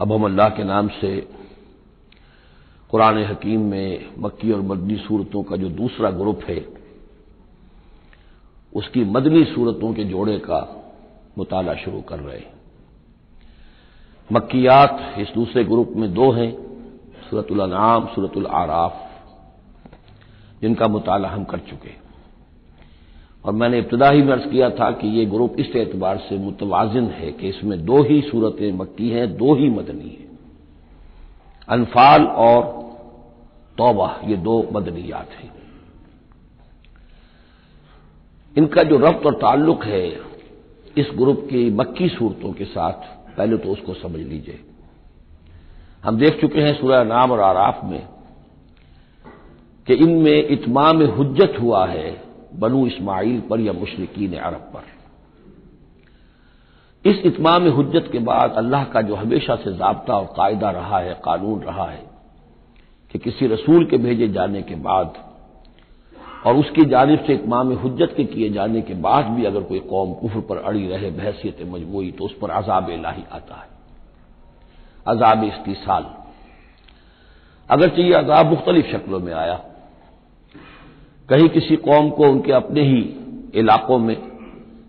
अब हम अल्लाह के नाम से कुरान हकीम में मक्की और मदनी सूरतों का जो दूसरा ग्रुप है, उसकी मदनी सूरतों के जोड़े का मुताला शुरू कर रहे हैं। मक्कियात इस दूसरे ग्रुप में दो हैं, सूरतुल अनाम, सूरतुल आराफ, जिनका मुताला हम कर चुके और मैंने इब्तदा ही में अर्ज़ किया था कि ये ग्रुप इस एतबार से मुतवाजन है कि इसमें दो ही सूरतें मक्की हैं, दो ही मदनी हैं। अनफाल और तौबा, ये दो मदनियात हैं। इनका जो रब्त और ताल्लुक है, इस ग्रुप की मक्की सूरतों के साथ, पहले तो उसको समझ लीजिए। हम देख चुके हैं सूर्य नाम और आराफ में कि इनमें इतमाम हुज्जत हुआ है बनु इस्माइल पर या मुशरकिन अरब पर। इस इतमाम हुज्जत के बाद अल्लाह का जो हमेशा से जबता और कायदा रहा है, कानून रहा है, कि किसी रसूल के भेजे जाने के बाद और उसकी जानब से इतमाम हुज्जत के किए जाने के बाद भी अगर कोई कौम कुफर पर अड़ी रहे बहसीत मजमूई तो उस पर अजाब लाही आता है। अजाब इस्तीसाल। अगरचे ये अजाब मुख्तलिफ़ शक्लों में आया। कहीं किसी कौम को उनके अपने ही इलाकों में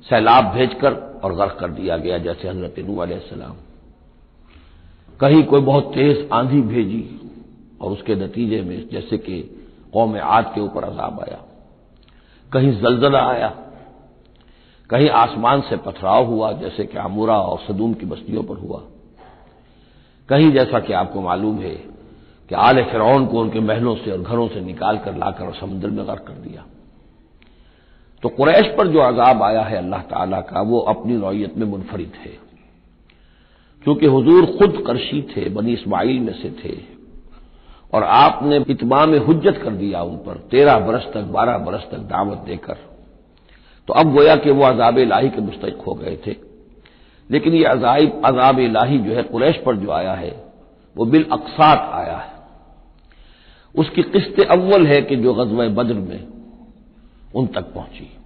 सैलाब भेजकर और गर्क कर दिया गया, जैसे हज़रत नू कहीं कोई बहुत तेज आंधी भेजी और उसके नतीजे में जैसे कि कौम आद के ऊपर अजाब आया। कहीं जलजला आया। कहीं आसमान से पथराव हुआ, जैसे कि आमूरा और सदूम की बस्तियों पर हुआ। कहीं जैसा कि आपको मालूम है कि आल फिरौन को उनके महलों से और घरों से निकाल कर लाकर और समुद्र में गर्क कर दिया। तो कुरैश पर जो अजाब आया है अल्लाह ताला का, वो अपनी नौयत में मुनफरिद है। क्योंकि हुजूर खुद करशी थे, बनी इस्माइल में से थे, और आपने इतमाम हुज्जत कर दिया उन पर, तेरह बरस तक, बारह बरस तक दावत देकर। तो अब गोया कि वो अजाब लाही के मुस्तक हो गए थे। लेकिन ये अजाब अजाब लाही जो है कुरैश पर जो आया है, वो बिल अकसात आया है। उसकी किस्त अव्वल है कि जो गजब बद्र में उन तक पहुँची।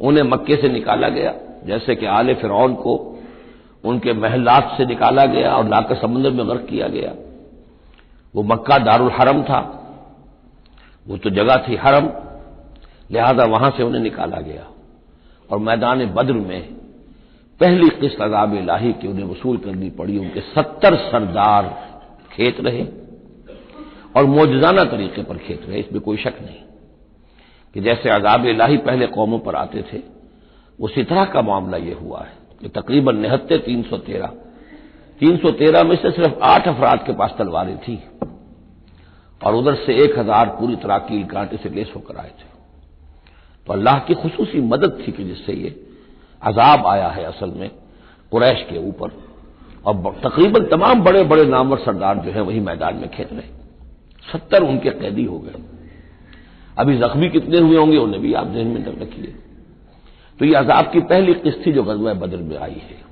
उन्हें मक्के से निकाला गया, जैसे कि आले फिरौन को उनके महलात से निकाला गया और लाकर समुद्र में गर्क किया गया। वो मक्का दारुल हरम था। वो तो जगह थी हरम, लिहाजा वहाँ से उन्हें निकाला गया। और मैदान बद्र में पहली किस्त अजाब लाही की उन्हें वसूल करनी पड़ी। उनके सत्तर सरदार खेत रहे। और मौजाना तरीके पर खेत रहे, इसमें कोई शक नहीं कि जैसे अजाब इलाही पहले कौमों पर आते थे, उसी तरह का मामला यह हुआ है कि तकरीबन निहत्ते तीन सौ तेरह, तीन सौ तेरह में से सिर्फ़ आठ अफराद के पास तलवारें थी और उधर से एक हज़ार पूरी तरह कील कांटे से लेस होकर आए थे। तो अल्लाह की खसूसी मदद थी कि जिससे ये अजाब आया है असल में कुरैश के ऊपर। और तकरीबन तमाम बड़े बड़े नामवर सरदार जो है वही मैदान में खेल रहे। सत्तर उनके कैदी हो गए। अभी जख्मी कितने हुए होंगे, उन्हें भी आप जहन में रखिए। तो ये अजाब की पहली किस्त थी जो गजवा बदल में आई है।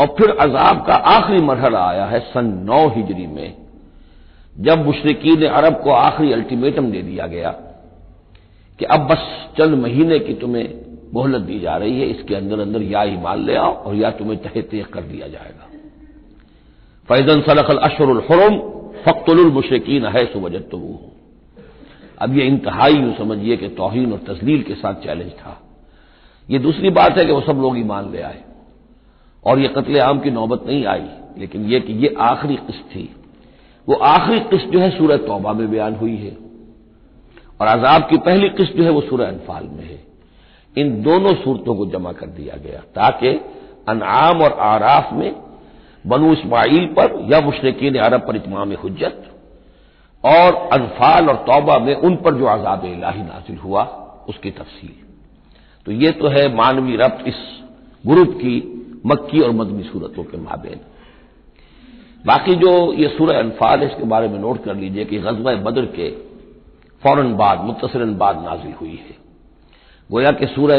और फिर अजाब का आखिरी मरहला आया है सन नौ हिजरी में, जब मुशरकिन अरब को आखिरी अल्टीमेटम दे दिया गया कि अब बस चंद महीने की तुम्हें मोहलत दी जा रही है, इसके अंदर अंदर या ईमान ले आओ और या तुम्हें तहे तेह कर दिया जाएगा। फैजन सलखल अशरुल हरम फ़क्तुल है सुवजत तो अब ये इंतहाई यूँ समझिए कि तोहन और तजलील के साथ चैलेंज था। ये दूसरी बात है कि वो सब लोग ईमान ले आए। और ये कत्ले आम की नौबत नहीं आई, लेकिन यह कि ये आखिरी किस्त थी। वो आखिरी किस्त जो है सूरह तौबा में बयान हुई है। और अजाब की पहली किस्त जो है वो सूरह अनफाल में है। इन दोनों सूरतों को जमा कर दिया गया, ताकि अनआम और आराफ में बनु इस्माइल पर, या मुशरकिन अरब पर इतमाम हजत और अनफाल और तौबा में उन पर जो आज़ाद इलाही नाजिल हुआ, उसकी तफसील। तो ये तो है मानवी रब्त इस ग्रुप की मक्की और मदनी सूरतों के माबेन। बाकी जो ये सूरह अनफाल है, इसके बारे में नोट कर लीजिए कि गजब बदर के फ़ौरन बाद मुतसरन बाद नाजिल हुई है। गोया कि सूरह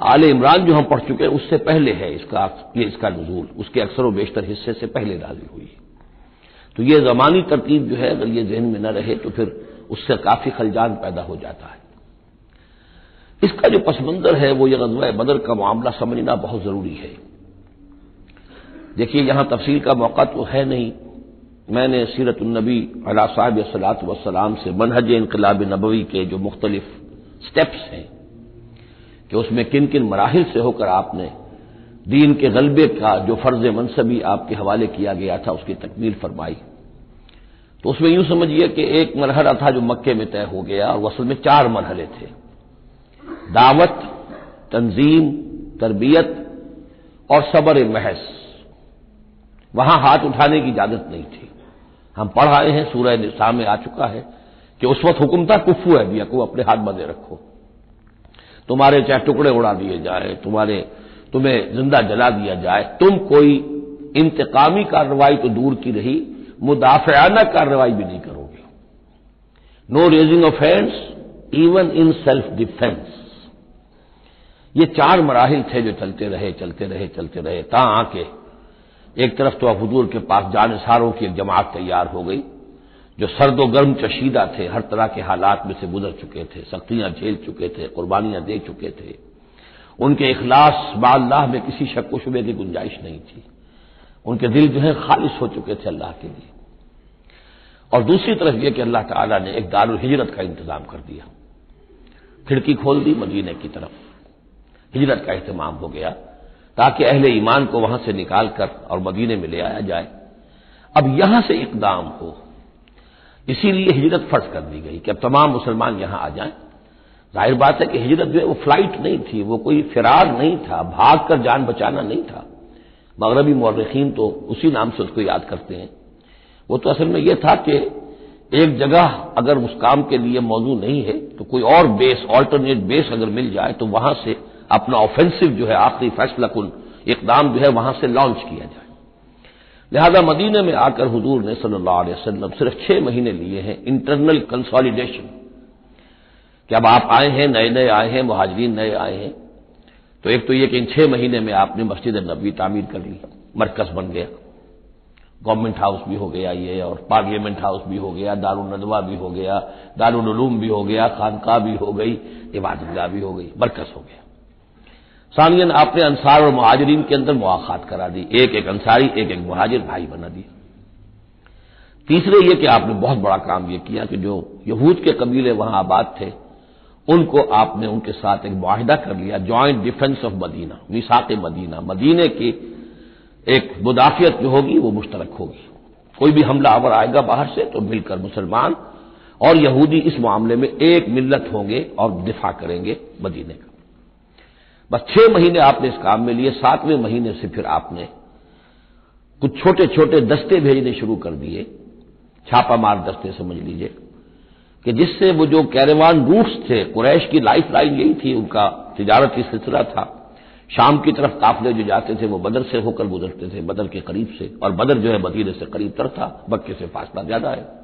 आल इमरान जो हम पढ़ चुके हैं, उससे पहले है इसका, ये इसका नजूल। उसके अक्सर व बेशतर हिस्से से पहले नाजिल हुई। तो ये जमानी तरतीब जो है, अगर ये जहन में न रहे तो फिर उससे काफ़ी खलजान पैदा हो जाता है। इसका जो पसमंजर है, वो ये गजवा बदर का मामला समझना बहुत ज़रूरी है। देखिए, यहाँ तफसील का मौका तो है नहीं। मैंने सीरतुलनबी अला साहब सलात वसलाम से मनहज इनकलाब नबवी के जो मुख्तलिफ़ स्टेप्स हैं कि उसमें किन किन मराहल से होकर आपने दीन के गलबे का जो फ़र्ज़ मनसबी आपके हवाले किया गया था, उसकी तकमील फरमाई। तो उसमें यूँ समझिए कि एक मरहला था जो मक्के में तय हो गया और असल में चार मरहले थे। दावत, तंजीम, तरबियत और सबर महस वहाँ हाथ उठाने की इजाज़त नहीं थी। हम पढ़ आए हैं, सूरह निशा में आ चुका है कि उस वक्त हुक्म था, कुफू है भी को अपने हाथ बंधे रखो। तुम्हारे चाहे टुकड़े उड़ा दिए जाए, तुम्हारे, तुम्हें ज़िंदा जला दिया जाए। तुम कोई इंतकामी कार्रवाई तो दूर की रही, मुदाफियाना कार्रवाई भी नहीं करोगे। No raising of hands even in self defence ये चार मराहल थे जो चलते रहे चलते रहे चलते रहे। ता आके एक तरफ़ तो हजूर के पास जानसारों की एक जमात तैयार हो गई। जो सर्दो गर्म चशीदा थे, हर तरह के हालात में से गुजर चुके थे, सख्तियाँ झेल चुके थे, कुर्बानियाँ दे चुके थे। उनके इखलास बाल्लाह में किसी शक शुबे की गुंजाइश नहीं थी। उनके दिल जो है खालिश हो चुके थे अल्लाह के लिए। और दूसरी तरफ़ यह कि अल्लाह ताला ने एक दारुल हिजरत का इंतज़ाम कर दिया। खिड़की खोल दी मदीने की तरफ़। हिजरत का अहतमाम हो गया, ताकि अहले ईमान को वहाँ से निकालकर और मदीने में ले आया जाए। अब यहाँ से इकदाम हो। इसीलिए हिजरत फ़र्ज़ कर दी गई कि अब तमाम मुसलमान यहाँ आ जाएँ। ज़ाहिर बात है कि हिजरत जो है वो फ़्लाइट नहीं थी, वो कोई फिरार नहीं था भाग कर जान बचाना नहीं था। मगरबी मौरखीन तो उसी नाम से उसको याद करते हैं। वो तो असल में यह था कि एक जगह अगर उस काम के लिए मौजू नहीं है तो कोई और बेस ऑल्टरनेट बेस अगर मिल जाए तो वहाँ से अपना ऑफेंसिव जो है, आखिरी फैसला कुल इकदाम जो है, वहाँ से लॉन्च किया जाए। लिहाजा मदीने में आकर हजूर ने सल्लल्लाहु अलैहि वसल्लम सिर्फ़ छह महीने लिए हैं इंटरनल कंसोलिडेशन। कि अब आप आए हैं, नए नए आए हैं, महाजरीन नए आए हैं तो एक तो यह कि इन छह महीने में आपने मस्जिद नबी तामीर कर ली, मरकज बन गया। गवर्नमेंट हाउस भी हो गया ये, और पार्लियामेंट हाउस भी हो गया दारुल नदवा भी हो गया, दारुल भी हो गया, खानका भी हो गई, इबादतगाह भी हो गई, मरकज हो गया। सानियन, आपने अंसार और महाजरीन के अंदर मुआखात करा दी। एक एक अंसारी, एक एक महाजिर भाई बना दिया। तीसरे ये कि आपने बहुत बड़ा काम यह किया कि जो यहूद के कबीले वहाँ आबाद थे, उनको आपने उनके साथ एक माहिदा कर लिया joint defence of Madina, Misaq Madina. मदीने की एक मुदाफियत जो होगी, वो मुश्तरक होगी। कोई भी हमला आवर आएगा बाहर से तो मिलकर मुसलमान और यहूदी इस मामले में एक मिल्लत होंगे और दिफा करेंगे मदीने का। बस छह महीने आपने इस काम में लिए, सातवें महीने से फिर आपने कुछ छोटे छोटे दस्ते भेजने शुरू कर दिए। छापामार दस्ते समझ लीजिए कि जिससे वो जो कैरेवान रूट्स थे, कुरैश की लाइफ लाइन यही थी, उनका तजारती सिलसिला था। शाम की तरफ़ काफले जो जाते थे, वो बदर से होकर गुजरते थे, बदर के करीब से, और बदर जो है, मदीने से करीब तर था बक्के से फासला ज़्यादा है।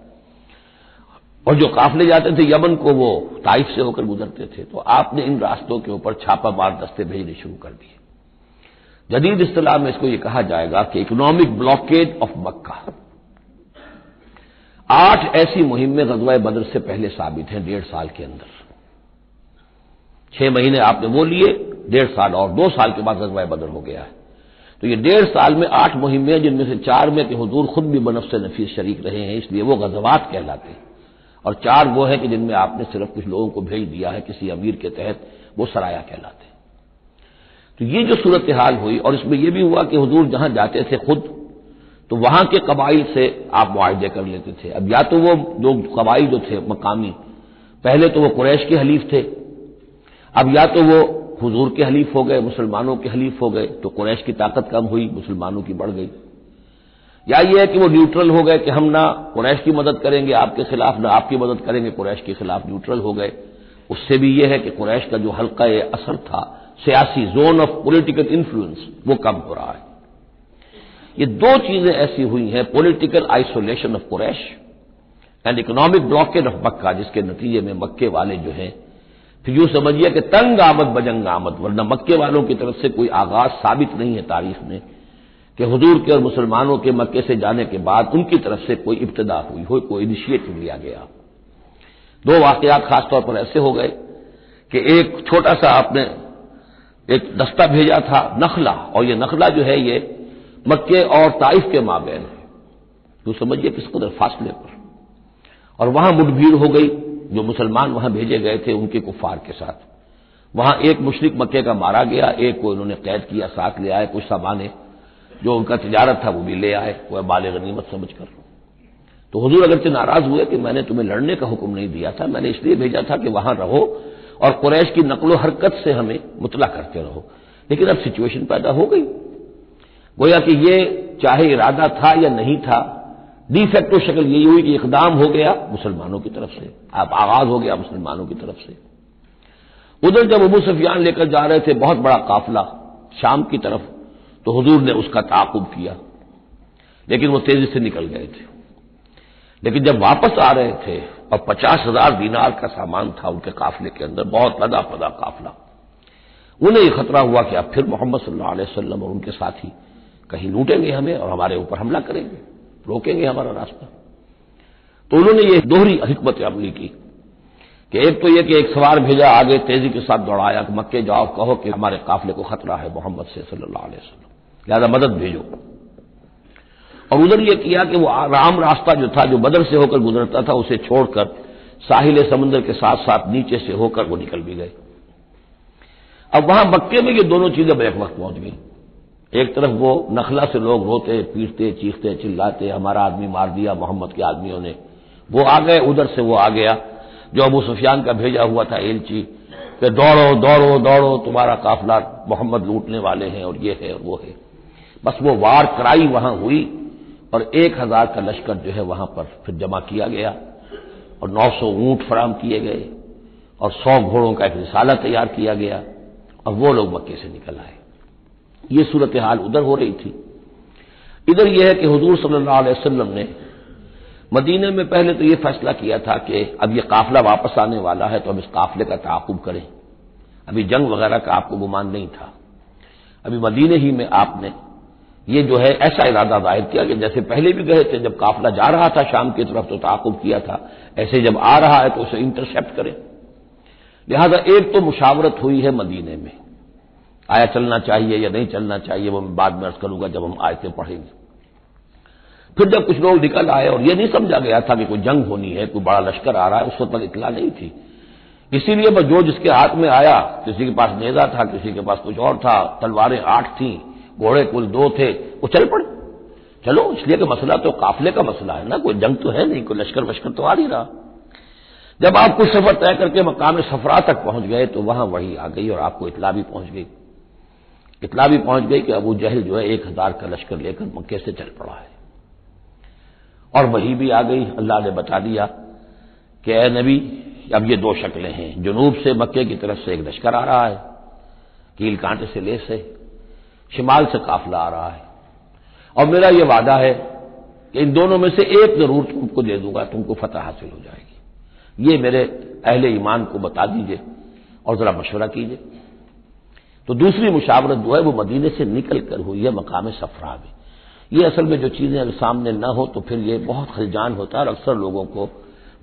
और जो काफले जाते थे यमन को, वो ताइफ से होकर गुजरते थे। तो आपने इन रास्तों के ऊपर छापा मार दस्ते भेजने शुरू कर दिए। जदीद इस्तेलाह में इसको यह कहा जाएगा कि इकोनॉमिक ब्लॉकेट ऑफ़ मक्का। आठ ऐसी मुहिमें गजवा बदर से पहले साबित हैं डेढ़ साल के अंदर। छह महीने आपने वो लिए, डेढ़ साल और दो साल के बाद गजवा बदर हो गया है। तो ये डेढ़ साल में आठ मुहिमें जिनमें से चार में कि हजूर खुद भी बनफ से नफीस शरीक रहे हैं, इसलिए वो गजवात कहलाते हैं। और चार वो है कि जिनमें आपने सिर्फ़ कुछ लोगों को भेज दिया है, किसी अमीर के तहत, वो सराया कहलाते तो ये जो सूरत हाल हुई, और इसमें यह भी हुआ कि हजूर जहाँ जाते थे खुद तो वहाँ के कबाइल से आप मुआवजे कर लेते थे। अब या तो वो जो कबाइल जो थे, मकामी, पहले तो वो कुरैश के हलीफ थे, अब या तो वो हुजूर के हलीफ हो गए, मुसलमानों के हलीफ हो गए तो कुरैश की ताकत कम हुई, मुसलमानों की बढ़ गई। या ये है कि वो न्यूट्रल हो गए कि हम ना कुरैश की मदद करेंगे, आपके खिलाफ ना आपकी मदद करेंगे, कुरैश के खिलाफ न्यूट्रल हो गए। उससे भी यह है कि कुरैश का जो हल्का असर था, सियासी जोन ऑफ़ पोलिटिकल इन्फ्लुएंस वो कम हो रहा है। ये दो चीज़ें ऐसी हुई हैं political isolation of Quraysh and economic blockage of Mecca, जिसके नतीजे में मक्के वाले जो हैं, फिर यूँ समझिए कि तंग आमद बजंग आमद, वरना मक्के वालों की तरफ़ से कोई आगाज़ साबित नहीं है तारीख में। कि हजूर के और मुसलमानों के मक्के से जाने के बाद उनकी तरफ़ से कोई इब्तदा हुई, हो, कोई इनिशिएटिव लिया गया। दो वाकयात खासतौर पर ऐसे हो गए कि एक छोटा सा आपने एक दस्ता भेजा था नखला, और ये नखला जो है ये मक्के और ताइफ के माबेन है। तो समझिए किस कदर फासले पर। और वहाँ मुठभीड़ हो गई, जो मुसलमान वहाँ भेजे गए थे उनके कुफार के साथ। वहाँ एक मुशरक मक्के का मारा गया, एक को इन्होंने कैद किया, साथ ले आए, कुछ सामाने जो उनका तजारत था वो भी ले आए। वह बाल गनीमत समझ कर। तो हजूर अगरचे नाराज़ हुए कि मैंने तुम्हें लड़ने का हुक्म नहीं दिया था, मैंने इसलिए भेजा था कि वहाँ रहो और कुरैश की नकलो हरकत से हमें मुतला करते रहो। लेकिन अब सिचुएशन पैदा हो गई। गोया कि ये चाहे इरादा था या नहीं था डिफेक्टो शक्ल यही हुई कि इकदाम हो गया मुसलमानों की तरफ़ से। आप आगाज़ हो गया मुसलमानों की तरफ़ से। उधर जब अबू सफियान लेकर जा रहे थे, बहुत बड़ा काफिला शाम की तरफ़ तो हजूर ने उसका ताकुब किया। लेकिन वो तेज़ी से निकल गए थे। लेकिन जब वापस आ रहे थे, और पचास हज़ार दीनार का सामान था उनके काफिले के अंदर, बहुत लदा पदा काफिला। उन्हें यह खतरा हुआ कि अब फिर मोहम्मद सल्लल्लाहु अलैहि और उनके साथी कहीं लूटेंगे हमें और हमारे ऊपर हमला करेंगे, रोकेंगे हमारा रास्ता। तो उन्होंने ये दोहरी हिकमत अमली की कि एक तो यह कि एक सवार भेजा, आगे तेज़ी के साथ दौड़ाया कि मक्के जाओ, कहो कि हमारे काफिले को खतरा है मोहम्मद से सल्लल्लाहु अलैहि लिहाजा मदद भेजो। और उधर यह किया कि वो राम रास्ता जो था, जो बदर से होकर गुजरता था, उसे छोड़कर साहिल समुद्र के साथ साथ नीचे से होकर वो निकल भी गए। अब वहाँ मक्के में ये दोनों चीज़ें बैक वक्त पहुँच गई। एक तरफ़ वो नखला से लोग रोते, पीटते, चीखते, चिल्लाते, हमारा आदमी मार दिया, मोहम्मद के आदमियों ने। वो आ गए, उधर से वो आ गया। जो अबू सुफियान का भेजा हुआ था एलची, कि दौड़ो दौड़ो दौड़ो, तुम्हारा काफिला मोहम्मद लूटने वाले हैं और ये है और वो है। बस वो वार कराई वहाँ हुई और एक हज़ार का लश्कर जो है वहाँ पर फिर जमा किया गया और नौ सौ ऊँट फराम किए गए और सौ घोड़ों का एक रिसाला तैयार किया गया और वो लोग मक्के से निकल आए। ये सूरत हाल उधर हो रही थी। इधर यह है कि हजूर सल्लल्लाहु अलैहि ने मदीने में पहले तो यह फैसला किया था कि अब यह काफिला वापस आने वाला है तो हम इस काफिले का ताकुब करें। अभी जंग वगैरह का आपको गुमान नहीं था। अभी मदीने ही में आपने ये जो है ऐसा इरादा ज़ाहिर किया कि जैसे पहले भी गए थे, जब काफिला जा रहा था शाम की तरफ़ तो ताकुब किया था, ऐसे जब आ रहा है तो उसे इंटरसेप्ट करें। लिहाजा एक तो मुशावरत हुई है मदीने में। आया चलना चाहिए या नहीं चलना चाहिए, वो मैं बाद में अर्ज़ करूँगा जब हम आयतें पढ़ेंगे। फिर जब कुछ लोग निकल आए और यह नहीं समझा गया था कि कोई जंग होनी है, कोई बड़ा लश्कर आ रहा है, उस वक्त इतला नहीं थी। इसीलिए जो जिसके हाथ में आया, किसी के पास नेजा था, किसी के पास कुछ और था, तलवारें आठ थी घोड़े कुल दो थे, वो चल पड़े। चलो, इसलिए कि मसला तो काफिले का मसला है ना, कोई जंग तो है नहीं, कोई लश्कर वश्कर तो आ नहीं रहा। जब आप कुछ सफ़र तय करके मकाम सफरा तक पहुँच गए तो वहाँ वही आ गई और आपको इतला भी पहुँच गई। इतला भी पहुँच गई कि अबू जहल जो है, एक हज़ार का लश्कर लेकर मक्के से चल पड़ा है। और वही भी आ गई, अल्लाह ने बता दिया कि, ए नबी, अब ये दो शक्लें हैं, जनूब से मक्के की तरफ़ से एक लश्कर आ रहा है, कील कांटे से लेस है शिमाल से काफिला आ रहा है। और मेरा यह वादा है कि इन दोनों में से एक ज़रूर तुमको दे दूँगा, तुमको फतह हासिल हो जाएगी। ये मेरे अहले ईमान को बता दीजिए और जरा मशवरा कीजिए। तो दूसरी मुशावरत जो है, वो मदीने से निकल कर हुई है मकाम सफरा में। ये असल में जो चीज़ें अगर सामने न हो तो फिर ये बहुत खलजान होता है और अक्सर लोगों को,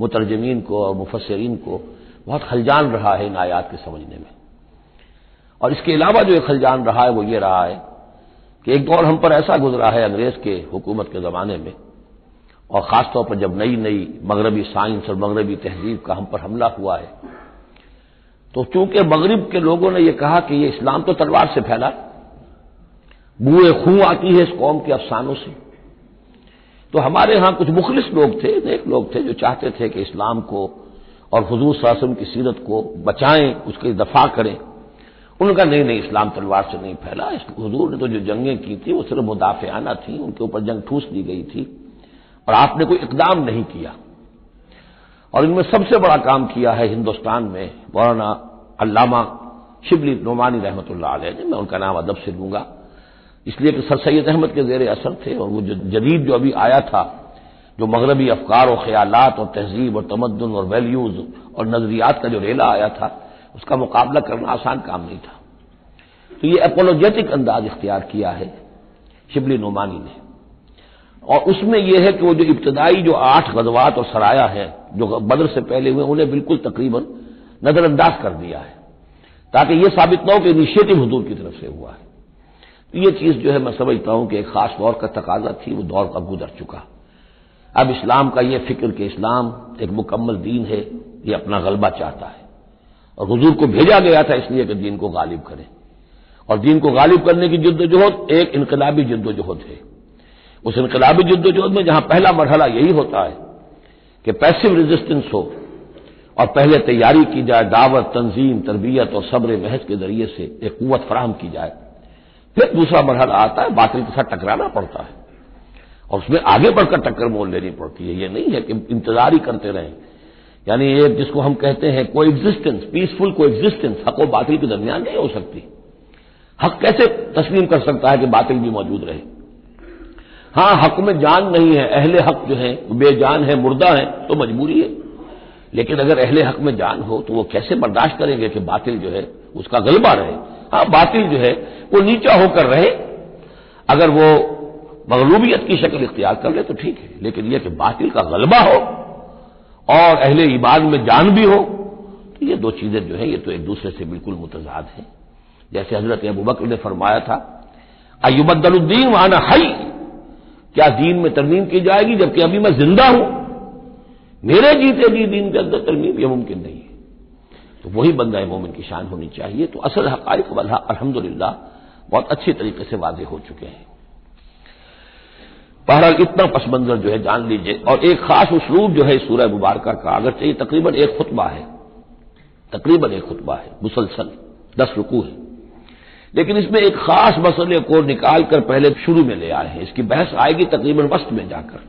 मुतरजमीन को और मुफसरीन को बहुत खलजान रहा है इन आयात के समझने में। और इसके अलावा जो एक खलजान रहा है, वो ये रहा है कि एक दौर हम पर ऐसा गुजरा है अंग्रेज़ के हुकूमत के जमाने में और खासतौर पर जब नई नई मगरबी साइंस और मगरबी तहजीब का हम पर हमला हुआ है तो चूँकि मगरब के लोगों ने यह कहा कि यह इस्लाम तो तलवार से फैला बुए खूं आती है इस कौम के अफसानों से। तो हमारे यहाँ कुछ मुखलिस लोग थे, नेक लोग थे, जो चाहते थे कि इस्लाम को और हजूर शासन की सीरत को बचाएँ, उसकी दफ़ा करें। उनका नहीं नहीं, इस्लाम तलवार से नहीं फैला। इस हजूर ने तो जो जंगें की थी, वो सिर्फ़ मुदाफियाना थी, उनके ऊपर जंग ठूस दी गई थी। और आपने कोई इकदाम नहीं किया। और इनमें सबसे बड़ा काम किया है हिंदुस्तान में, मौलाना अल्लामा शिबली नोमानी रहमत ने, मैं उनका नाम अदब से लूँगा। इसलिए कि सर सैद अहमद के जेर असर थे, और वो जदीद जो अभी आया था, जो मगरबी अफकार और ख्यालात और तहजीब और तमदन और वैल्यूज़ और नजरियात का जो रेला आया था उसका मुकाबला करना आसान काम नहीं था। तो ये एपोलोजेटिक अंदाज इख्तियार किया है शिबली नोमानी ने। और उसमें यह है कि वो जो इब्तदाई जो आठ गजवात और सराया है, जो बदर से पहले हुए, उन्हें बिल्कुल तकरीबन नजरअंदाज कर दिया है। ताकि यह साबित न हो कि इनिशिएटिव हजूर की तरफ़ से हुआ है। तो ये चीज़ जो है, मैं समझता हूँ कि एक खास दौर का तकाजा थी, वो दौर का गुजर चुका। अब इस्लाम का यह फ़िक्र कि इस्लाम एक मुकम्मल दीन है, ये अपना गलबा चाहता है। और हजूर को भेजा गया था इसलिए कि दीन को गालिब करें। और दीन को गालिब करने की जिद्दोजहद एक इनकलाबी जिद्दोजहद है। उस इनकलाबी जिद्दोजहद में जहाँ पहला मरहला यही होता है कि पैसिव रेजिस्टेंस हो और पहले तैयारी की जाए, दावत, तंजीम, तरबियत और सब्र महज के ज़रिए से एक कुत फराम की जाए। फिर दूसरा मरहला आता है बातिल के साथ टकराना पड़ता है। और उसमें आगे बढ़कर टक्कर मोल लेनी पड़ती है। ये नहीं है कि इंतज़ार ही करते रहें। यानी एक जिसको हम कहते हैं को एग्जिस्टेंस पीसफुल को एग्जिस्टेंस हक और बातिल के दरमियान नहीं हो सकती। हक कैसे तस्लीम कर सकता है कि बातिल भी मौजूद रहे? हाँ, हक में जान नहीं है, अहले हक जो है बेजान है, मुर्दा है तो मजबूरी है। लेकिन अगर अहले हक में जान हो तो वो कैसे बर्दाश्त करेंगे कि बातिल जो है, उसका गलबा रहे? हाँ, बातिल जो है, वो नीचा होकर रहे। अगर वो मगलूबियत की शक्ल इख्तियार कर ले तो ठीक है, लेकिन यह कि बातिल का गलबा हो और अहले इबाद में जान भी हो तो ये दो चीज़ें जो है, ये तो एक दूसरे से बिल्कुल मुतजाद है। जैसे हज़रत अबू बकर ने फरमाया था अयुबद्दुद्दीन वाना हई, क्या दीन में तरमीम की जाएगी जबकि अभी मैं ज़िंदा हूँ? मेरे जीते जी दीन के अंदर तरमीम यह मुमकिन नहीं है। तो वही बंदा मोमिन की शान होनी चाहिए। तो असल हकाइक वल्हा अलहमदुल्ला बहुत अच्छी तरीके से वाजे हो चुके हैं। बहरहाल इतना पस मंजर जो है, जान लीजिए। और एक खास उसलूब जो है सूरह मुबारक का अगर चाहिए तकरीबन एक खुतबा है। तकरीबन एक खुतबा है, मुसलसल, दस रुकू है। लेकिन इसमें एक खास मसले को निकालकर पहले शुरू में ले आए हैं। इसकी बहस आएगी तकरीबन वस्त में जाकर।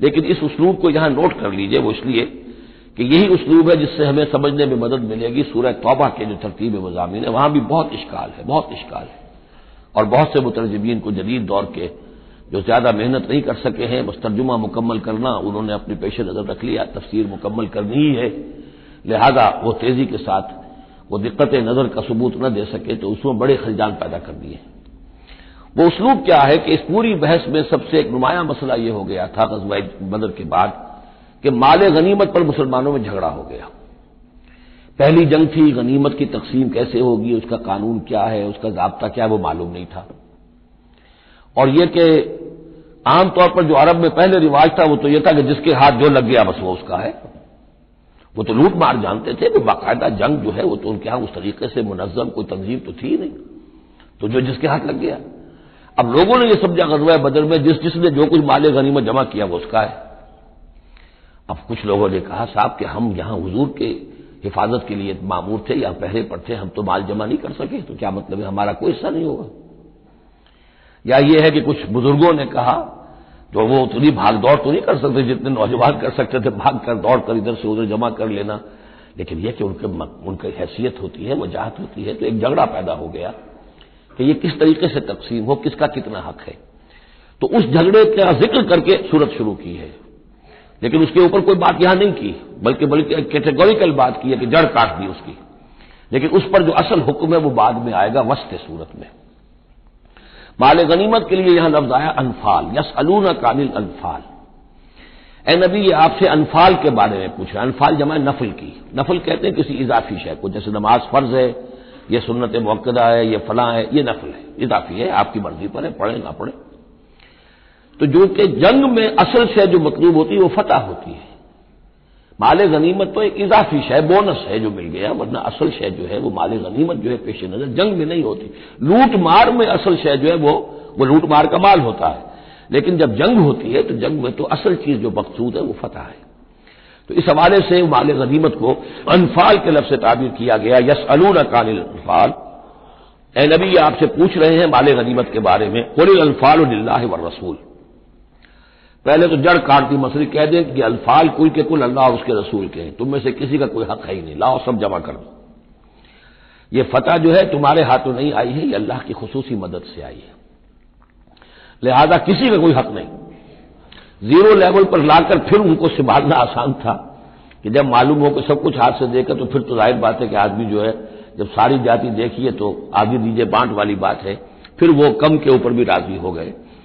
लेकिन इस उसलूब को यहाँ नोट कर लीजिए, वो इसलिए कि यही उसलूब है जिससे हमें समझने में मदद मिलेगी सूरह तौबा के जो तरतीब मजामी है। वहाँ भी बहुत इश्काल है, बहुत इश्काल है। और बहुत से मुतरजबीन को जदीद दौर के जो ज़्यादा मेहनत नहीं कर सके हैं, बस तर्जुमा मुकम्मल करना, उन्होंने अपने पेश नज़र रख लिया, तफसीर मुकम्मल करनी ही है। लिहाजा वो तेज़ी के साथ, वो दिक्कत नज़र का सबूत न दे सके तो उसमें बड़े खलजान पैदा कर दिए। वो उसलूब क्या है कि इस पूरी बहस में सबसे एक नुमाया मसला यह हो गया था, गजवा बदर के बाद, कि माल गनीमत पर मुसलमानों में झगड़ा हो गया। पहली जंग थी, गनीमत की तकसीम कैसे होगी, उसका कानून क्या है, उसका जबता क्या है, वो मालूम नहीं था। और यह कि आमतौर पर जो अरब में पहले रिवाज था, वो तो यह था कि जिसके हाथ जो लग गया बस वो उसका है। वो तो लूट मार जानते थे कि बाकायदा जंग जो है, वो तो उनके यहाँ उस तरीके से मुनजम कोई तंजीम तो थी नहीं। तो जो जिसके हाथ लग गया। अब लोगों ने यह समझा गजवा बदर में, जिस जिसने जो कुछ माले गनीमत जमा किया, वो उसका है। अब कुछ लोगों ने कहा, साहब, कि हम यहाँ हजूर के हिफाजत के लिए मामूर थे या पहरे पर थे, हम तो माल जमा नहीं कर सके तो क्या मतलब है, हमारा कोई हिस्सा नहीं होगा। या ये है कि कुछ बुज़ुर्गों ने कहा जो वो उतनी भाग दौड़ तो नहीं कर सकते जितने नौजवान कर सकते थे, भाग कर दौड़ कर इधर से उधर जमा कर लेना। लेकिन यह कि उनके उनकी हैसियत होती है, वजाहत होती है तो एक झगड़ा पैदा हो गया कि ये किस तरीके से तकसीम हो, किसका कितना हक है। तो उस झगड़े का ज़िक्र करके सूरत शुरू की है। लेकिन उसके ऊपर कोई बात यहाँ नहीं की, बल्कि बल्कि कैटेगोरिकल बात की है कि जड़ काट दी उसकी। लेकिन उस पर जो असल हुक्म है, वो बाद में आएगा, वस्त सूरत में। माल गनीमत के लिए यहाँ लफ्ज आया, अनफाल। यस अलूना कामिल अनफाल। ए नबी, ये आपसे अनफाल के बारे में पूछा। अनफाल जमा नफल की। नफल कहते हैं किसी इजाफी शय को, जैसे नमाज़ फ़र्ज़ है, ये सुन्नत मौकदा है, ये फला है, ये नफल है। इजाफी है, आपकी मर्ज़ी पर है, पढ़े ना पढ़े। तो जो कि जंग में असल शय जो मतलूब होती है, वो फतह होती है। माल गनीमत तो एक इजाफी शय, बोनस है जो मिल गया, वरना असल शय जो है वो माल गनीमत जो है पेश नज़र जंग में नहीं होती। लूट मार में असल शय जो है वो वो लूट मार का माल होता है। लेकिन जब जंग होती है तो जंग में तो असल चीज़ जो मकसूद है वो फतह है। तो इस हवाले से माल गनीमत को अनफाल के लफ्ज से ताबीर किया गया यस अलून कानिल अनफाल। ए नबी आपसे पूछ रहे हैं माल गनीमत के बारे में कुल अनफाल रसूल। पहले तो जड़ काटती मसली कह दें कि अल्फाल कुल के कुल अल्लाह उसके रसूल के हैं। तुम में से किसी का कोई हक है ही नहीं। लाओ, सब जमा कर दो। ये फतह जो है, तुम्हारे हाथों नहीं आई है, ये अल्लाह की खसूसी मदद से आई है। लिहाजा किसी का कोई हक नहीं। ज़ीरो लेवल पर लाकर फिर उनको संभालना आसान था, कि जब मालूम हो कि सब कुछ हाथ से देकर तो फिर तो ज़ाहिर बात है कि आदमी जो है, जब सारी जाति देखिए तो आगे दीजिए बांट वाली बात है। फिर वो कम के ऊपर भी राज़ी हो गए।